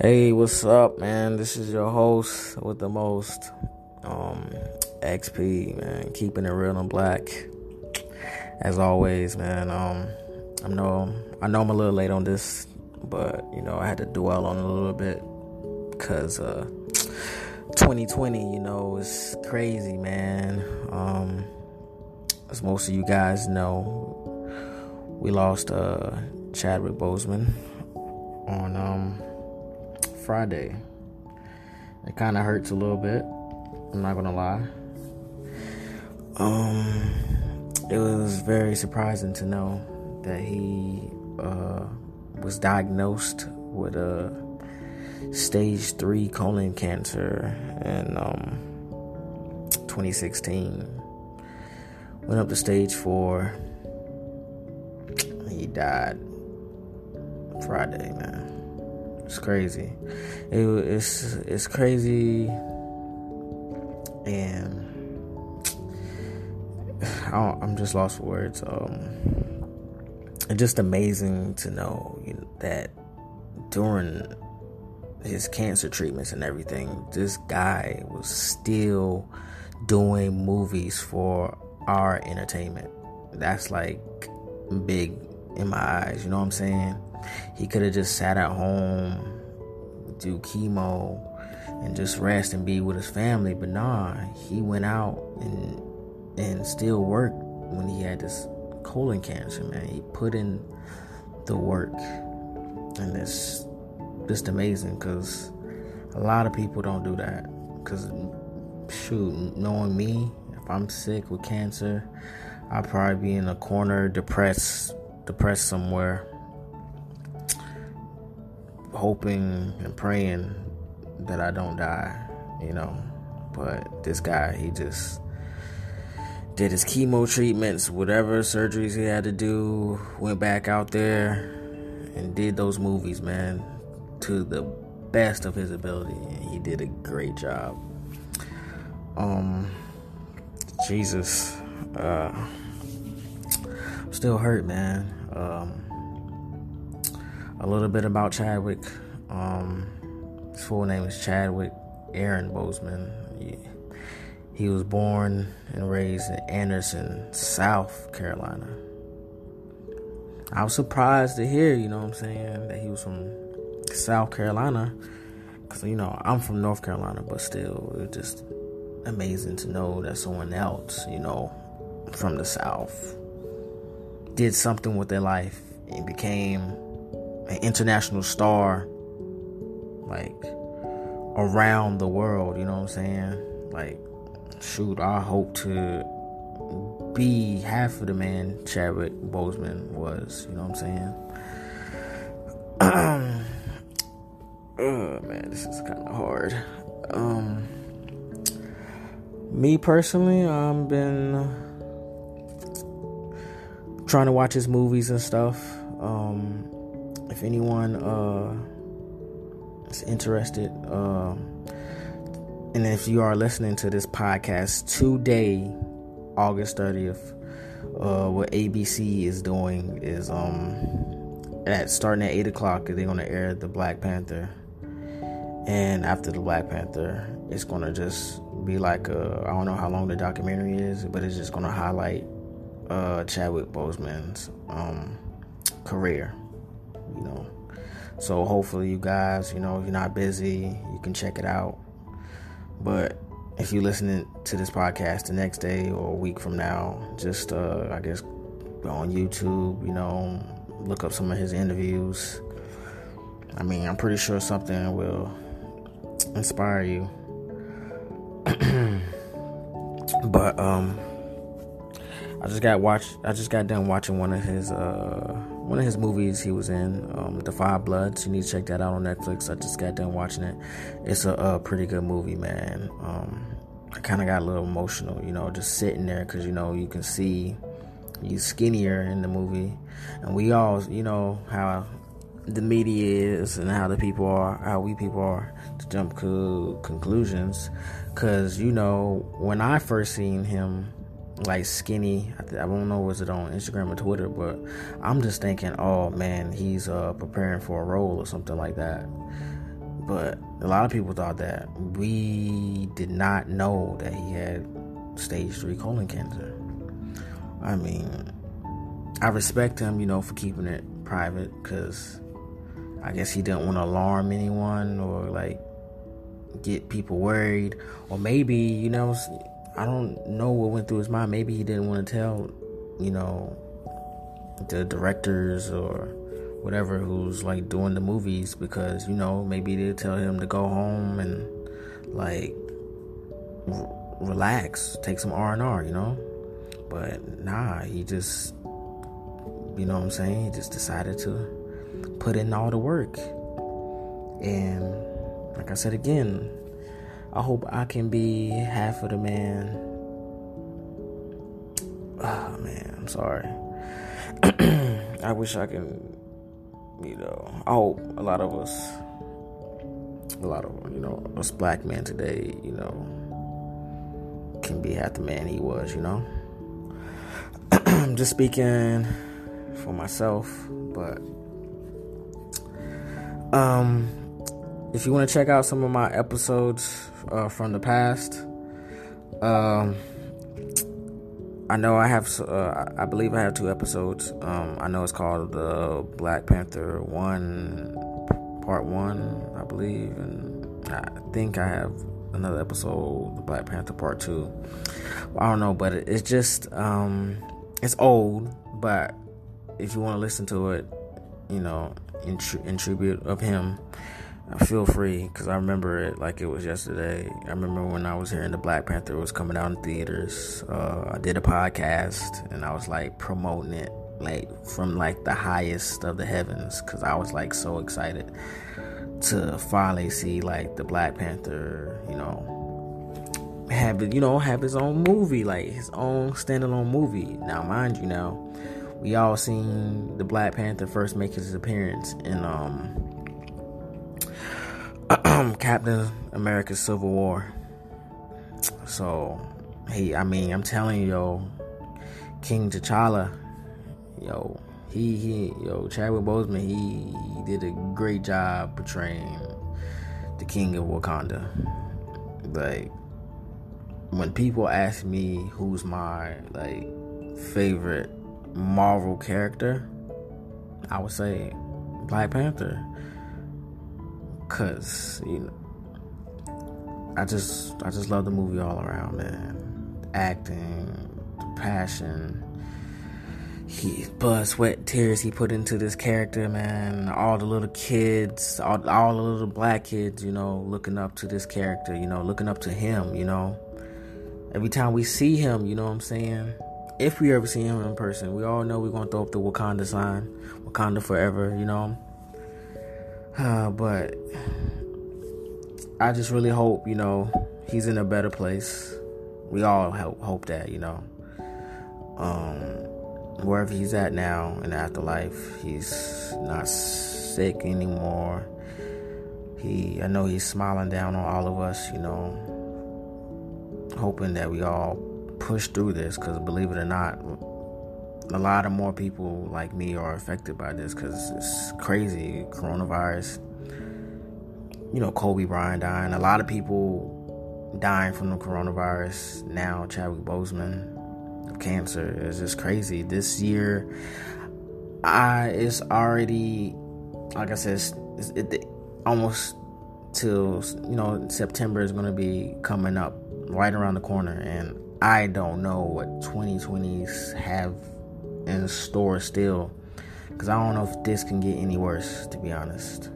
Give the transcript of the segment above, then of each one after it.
Hey, what's up, man? This is your host with the most, um, XP, man. Keeping it real and black. As always, man. Um, I know, I know I'm a little late on this, but you know, I had to dwell on it a little bit because uh, 2020, you know, is crazy, man. Um, as most of you guys know, we lost uh, Chadwick Boseman on um, Friday. It kind of hurts a little bit. I'm not gonna lie. Um, it was very surprising to know that he uh, was diagnosed with a stage three colon cancer in um, 2016. Went up to stage four. He died Friday, man. It's crazy. It, it's it's crazy, and I am just lost for words. Um, it's just amazing to know you know, that during his cancer treatments and everything, this guy was still doing movies for our entertainment. That's like big in my eyes. You know what I'm saying? He could have just sat at home, do chemo, and just rest and be with his family. But nah, he went out and and still worked when he had this colon cancer. Man, he put in the work, and it's just amazing because a lot of people don't do that. Because shoot, knowing me, if I'm sick with cancer, I'll probably be in a corner, depressed, depressed somewhere hoping and praying that I don't die, you know. But this guy, he just did his chemo treatments, whatever surgeries he had to do, went back out there and did those movies, man, to the best of his ability. He did a great job. Um Jesus uh Still hurt, man. Um a little bit about Chadwick. Um, his full name is Chadwick Aaron Boseman. He, he was born and raised in Anderson, South Carolina. I was surprised to hear, you know what I'm saying, that he was from South Carolina. Because, you know, I'm from North Carolina, but still, it's just amazing to know that someone else, you know, from the South did something with their life and became an international star like around the world, you know what I'm saying? Like shoot, I hope to be half of the man Chadwick Boseman was, you know what I'm saying? oh man, this is kind of hard. Um me personally, I've been trying to watch his movies and stuff. Um if anyone uh, is interested, uh, and if you are listening to this podcast today, August 30th, uh, what ABC is doing is um, at starting at 8 o'clock, they're going to air the Black Panther. And after the Black Panther, it's going to just be like I don't know how long the documentary is, but it's just going to highlight uh, Chadwick Boseman's um, career you know. So hopefully you guys, you know, if you're not busy, you can check it out. But if you're listening to this podcast the next day or a week from now, just uh, I guess go on YouTube, you know, look up some of his interviews. I mean, I'm pretty sure something will inspire you. but um I just got watched I just got done watching one of his uh one of his movies he was in, um, Da 5 Bloods. You need to check that out on Netflix. I just got done watching it. It's a, a pretty good movie, man. Um, I kind of got a little emotional, you know, just sitting there because you know you can see he's skinnier in the movie, and we all, you know, how the media is and how the people are, how we people are to jump to conclusions. Because you know, when I first seen him like skinny. I, th- I don't know was it on Instagram or Twitter, but I'm just thinking, oh man, he's uh, preparing for a role or something like that. But a lot of people thought that. We did not know that he had stage three colon cancer. I mean, I respect him, you know, for keeping it private because I guess he didn't want to alarm anyone or like get people worried. Or maybe, you know, I don't know what went through his mind. Maybe he didn't want to tell, you know, the directors or whatever who's like doing the movies because, you know, maybe they'll tell him to go home and like r- relax, take some R&R, you know? But nah, he just you know what I'm saying? He just decided to put in all the work. And like I said again, I hope I can be half of the man. Oh man, I'm sorry. I wish I can, you know, I hope a lot of us, a lot of, you know, us black men today, you know, can be half the man he was, you know. I'm just speaking for myself, but um, if you want to check out some of my episodes uh, from the past, um, I know I have, uh, I believe I have two episodes. Um, I know it's called the Black Panther One, Part One, I believe, and I think I have another episode, the Black Panther Part Two. I don't know, but it's just, um, it's old, but if you want to listen to it, you know, in, in tribute of him, uh, feel free because I remember it like it was yesterday. I remember when I was hearing the Black Panther was coming out in theaters. Uh, I did a podcast and I was like promoting it like from like the highest of the heavens because I was like so excited to finally see like the Black Panther, you know, have you know have his own movie, like his own standalone movie. Now, mind you, now we all seen the Black Panther first make his appearance in um Captain America's Civil War. So, he, I mean, I'm telling you, yo, King T'Challa, yo, he he, yo, Chadwick Boseman, he, he did a great job portraying the King of Wakanda. Like, when people ask me who's my like favorite Marvel character, I would say Black Panther. Cause you know, I just I just love the movie all around, man. Acting, the passion, he blood, sweat, tears he put into this character, man. All the little kids, all, all the little black kids, you know, looking up to this character, you know, looking up to him, you know. Every time we see him, you know what I'm saying? if we ever see him in person, we all know we're gonna throw up the Wakanda sign, Wakanda forever, you know. Uh, but I just really hope, you know, he's in a better place. We all hope, hope that, you know. Um, wherever he's at now in the afterlife, he's not sick anymore. He, I know he's smiling down on all of us, you know, hoping that we all push through this because believe it or not, a lot of more people like me are affected by this because it's crazy. Coronavirus, you know, Kobe Bryant dying, a lot of people dying from the coronavirus. Now, Chadwick Boseman of cancer is just crazy. This year, I it's already like I said, it's, it, almost till you know September is going to be coming up right around the corner, and I don't know what 2020s have in store still. Because I don't know if this can get any worse, to be honest.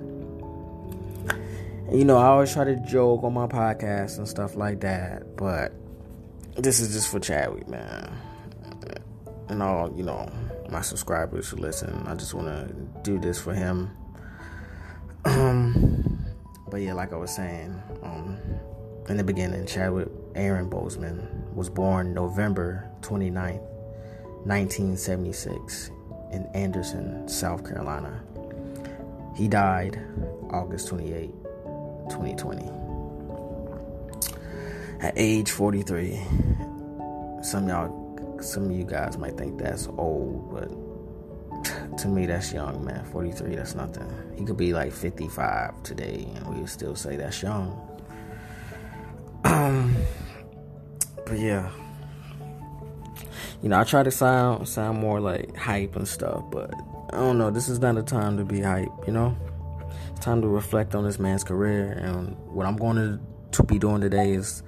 You know, I always try to joke on my podcast and stuff like that, but this is just for Chadwick, man. And all, you know, my subscribers who listen. I just want to do this for him. Um, but yeah, like I was saying, um, in the beginning, Chadwick Aaron Boseman was born November 29, 1976, in Anderson, South Carolina. He died August 28, 2020. At age 43. Some y'all some of you guys might think that's old, but to me, that's young, man. 43, that's nothing. He could be like 55 today, and we would still say that's young. Um, but yeah, you know, I try to sound sound more like hype and stuff, but I don't know. This is not a time to be hype, you know. It's time to reflect on this man's career, and what I'm going to to be doing today is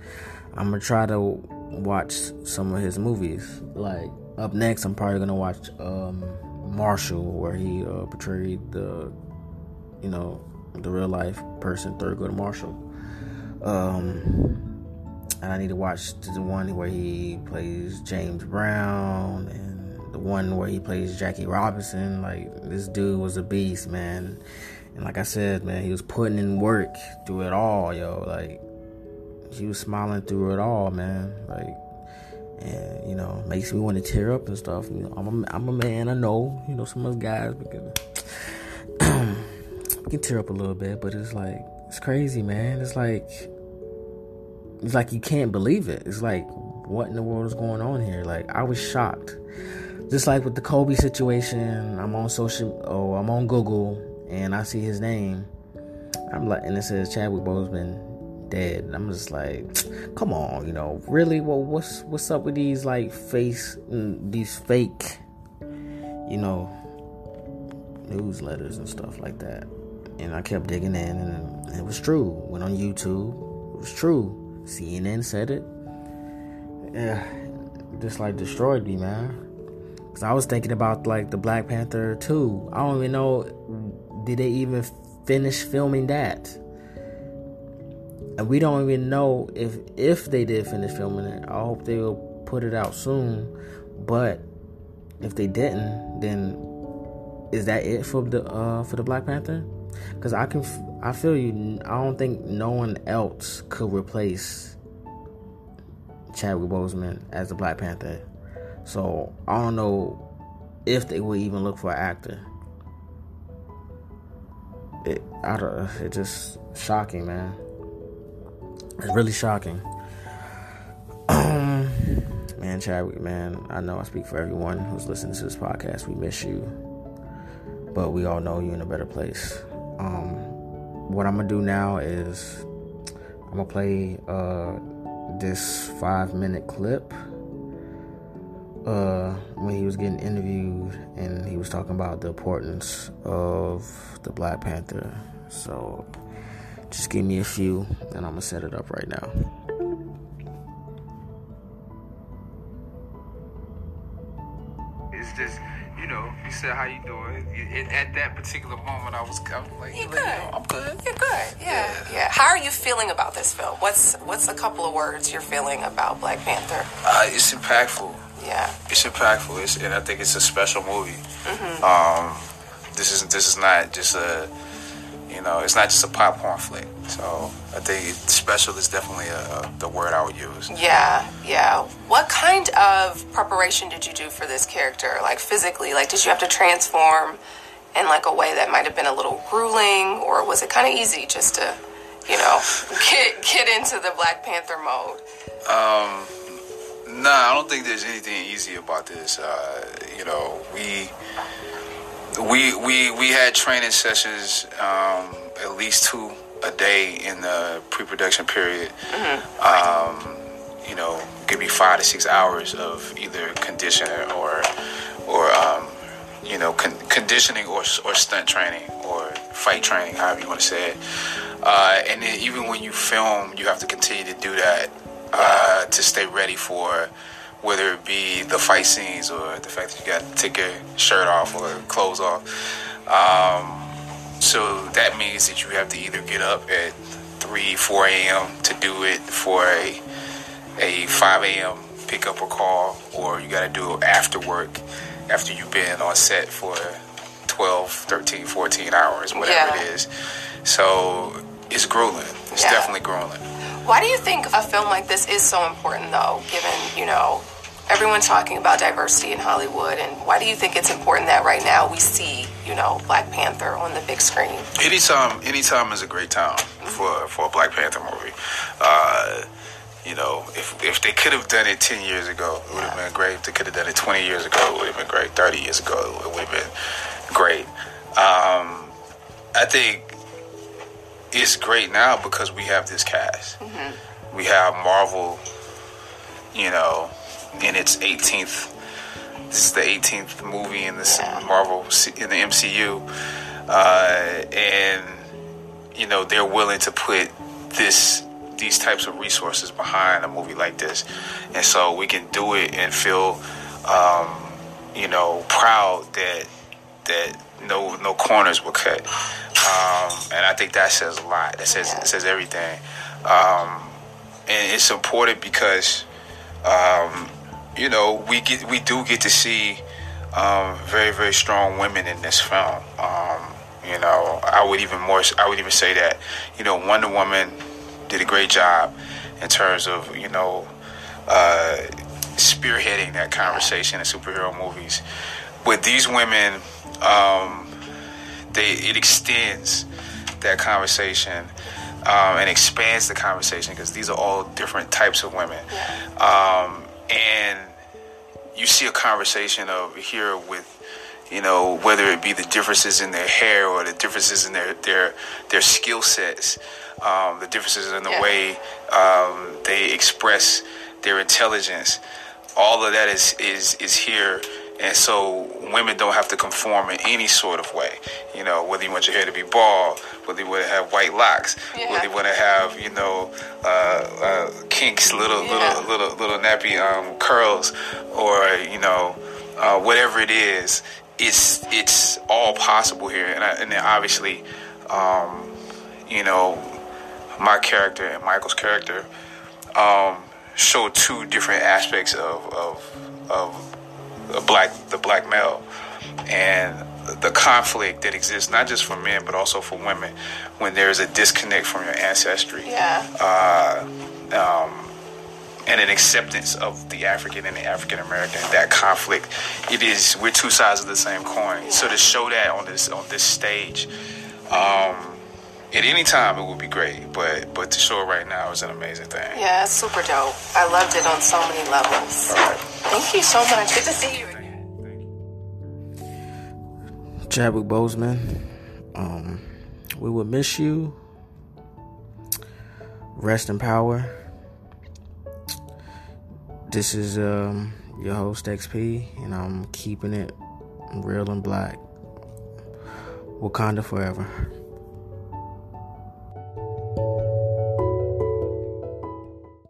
I'm gonna try to watch some of his movies. Like up next, I'm probably gonna watch um, Marshall, where he uh, portrayed the, you know, the real life person Thurgood Marshall. Um, and I need to watch the one where he plays James Brown and the one where he plays Jackie Robinson. Like this dude was a beast, man. And like I said, man, he was putting in work through it all, yo. Like he was smiling through it all, man. Like and you know makes me want to tear up and stuff. You know, I'm a, I'm a man. I know, you know, some of us guys can can tear up a little bit, but it's like it's crazy, man. It's like it's like you can't believe it. It's like what in the world is going on here? Like I was shocked. Just like with the Kobe situation, I'm on social oh, I'm on Google and I see his name. I'm like, and it says Chadwick Boseman dead. And I'm just like, come on, you know, really? Well, what's what's up with these like face, mm, these fake, you know, newsletters and stuff like that? And I kept digging in, and it was true. Went on YouTube, it was true. CNN said it. Yeah, just like destroyed me, man. Cause I was thinking about like the Black Panther 2. I don't even know did they even finish filming that? And we don't even know if if they did finish filming it. I hope they will put it out soon. But if they didn't, then is that it for the uh, for the Black Panther? Because I can I feel you. I don't think no one else could replace Chadwick Boseman as the Black Panther. So I don't know if they would even look for an actor. It, I don't, it's just shocking, man. It's really shocking. Um, man, Chadwick, man, I know I speak for everyone who's listening to this podcast. We miss you, but we all know you're in a better place. Um, what I'm gonna do now is I'm gonna play uh, this five minute clip uh, when he was getting interviewed and he was talking about the importance of the Black Panther. So just give me a few and I'm gonna set it up right now. Said how you doing. And at that particular moment, I was, I was like, You're like, good. I'm good. You're good. Yeah, Yeah. yeah. How are you feeling about this film? What's what's a couple of words you're feeling about Black Panther? Uh, it's impactful. Yeah. It's impactful. It's, and I think it's a special movie. Mm-hmm. Um, this is this is not just a, you know, it's not just a popcorn flick. So I think special is definitely a, the word I would use. Yeah, yeah. What kind of preparation did you do for this character? Like physically, like did you have to transform in like a way that might have been a little grueling, or was it kind of easy just to, you know, get get into the Black Panther mode? Um, nah, I don't think there's anything easy about this. Uh, you know, we we we we had training sessions, um, at least two a day in the pre-production period. Um, you know, give me five to six hours of either conditioning or or um, you know con- conditioning or or stunt training or fight training, however you want to say it. Uh, and then even when you film, you have to continue to do that uh, to stay ready for whether it be the fight scenes or the fact that you got to take your shirt off or clothes off. Um, so that means that you have to either get up at 3, 4 a.m. to do it for a, a 5 a.m. pickup or call, or you got to do it after work, after you've been on set for 12, 13, 14 hours, whatever Yeah. it is. So it's grueling. It's Yeah. definitely grueling. Why do you think a film like this is so important, though, given, you know, everyone's talking about diversity in Hollywood? And why do you think it's important that right now we see, you know, Black Panther on the big screen? Anytime, anytime is a great time for for a Black Panther movie. Uh, you know, if if they could have done it ten years ago, it would have been great. If they could have done it twenty years ago, it would have been great. Thirty years ago, it would have been great. Um, I think it's great now because we have this cast. Mm-hmm. We have Marvel, you know, in its 18th. This is the 18th movie in this yeah. Marvel in the MCU, uh, and you know they're willing to put this these types of resources behind a movie like this, and so we can do it and feel, um, you know, proud that that no no corners were cut, um, and I think that says a lot. That says yeah. says everything, um, and it's important because, um, you know, we get we do get to see um, very very strong women in this film. Um, you know, I would even more I would even say that you know Wonder Woman did a great job in terms of you know uh, spearheading that conversation in superhero movies. With these women, um, they it extends that conversation um, and expands the conversation because these are all different types of women, um, and you see a conversation of here with you know whether it be the differences in their hair or the differences in their their their skill sets um, the differences in the yeah. way um, they express their intelligence. All of that is is is here, and so women don't have to conform in any sort of way. You know, whether you want your hair to be bald, whether you want to have white locks, yeah. whether you want to have you know uh, uh, kinks, little yeah. little little little nappy um, curls, or you know uh, whatever it is. It's it's all possible here, and, I, and obviously, um, you know, my character and Michael's character um, show two different aspects of of, of a black the black male and the conflict that exists not just for men but also for women when there is a disconnect from your ancestry yeah. uh, um, and an acceptance of the African and the African American that conflict it is we're two sides of the same coin yeah. so to show that on this on this stage um, at any time it would be great, but but to show it right now is an amazing thing. Yeah, it's super dope. I loved it on so many levels. Thank you so much. Good to see you. Again. Chadwick Boseman, um, we will miss you. Rest in power. This is um, your host XP, and I'm keeping it real and black. Wakanda forever.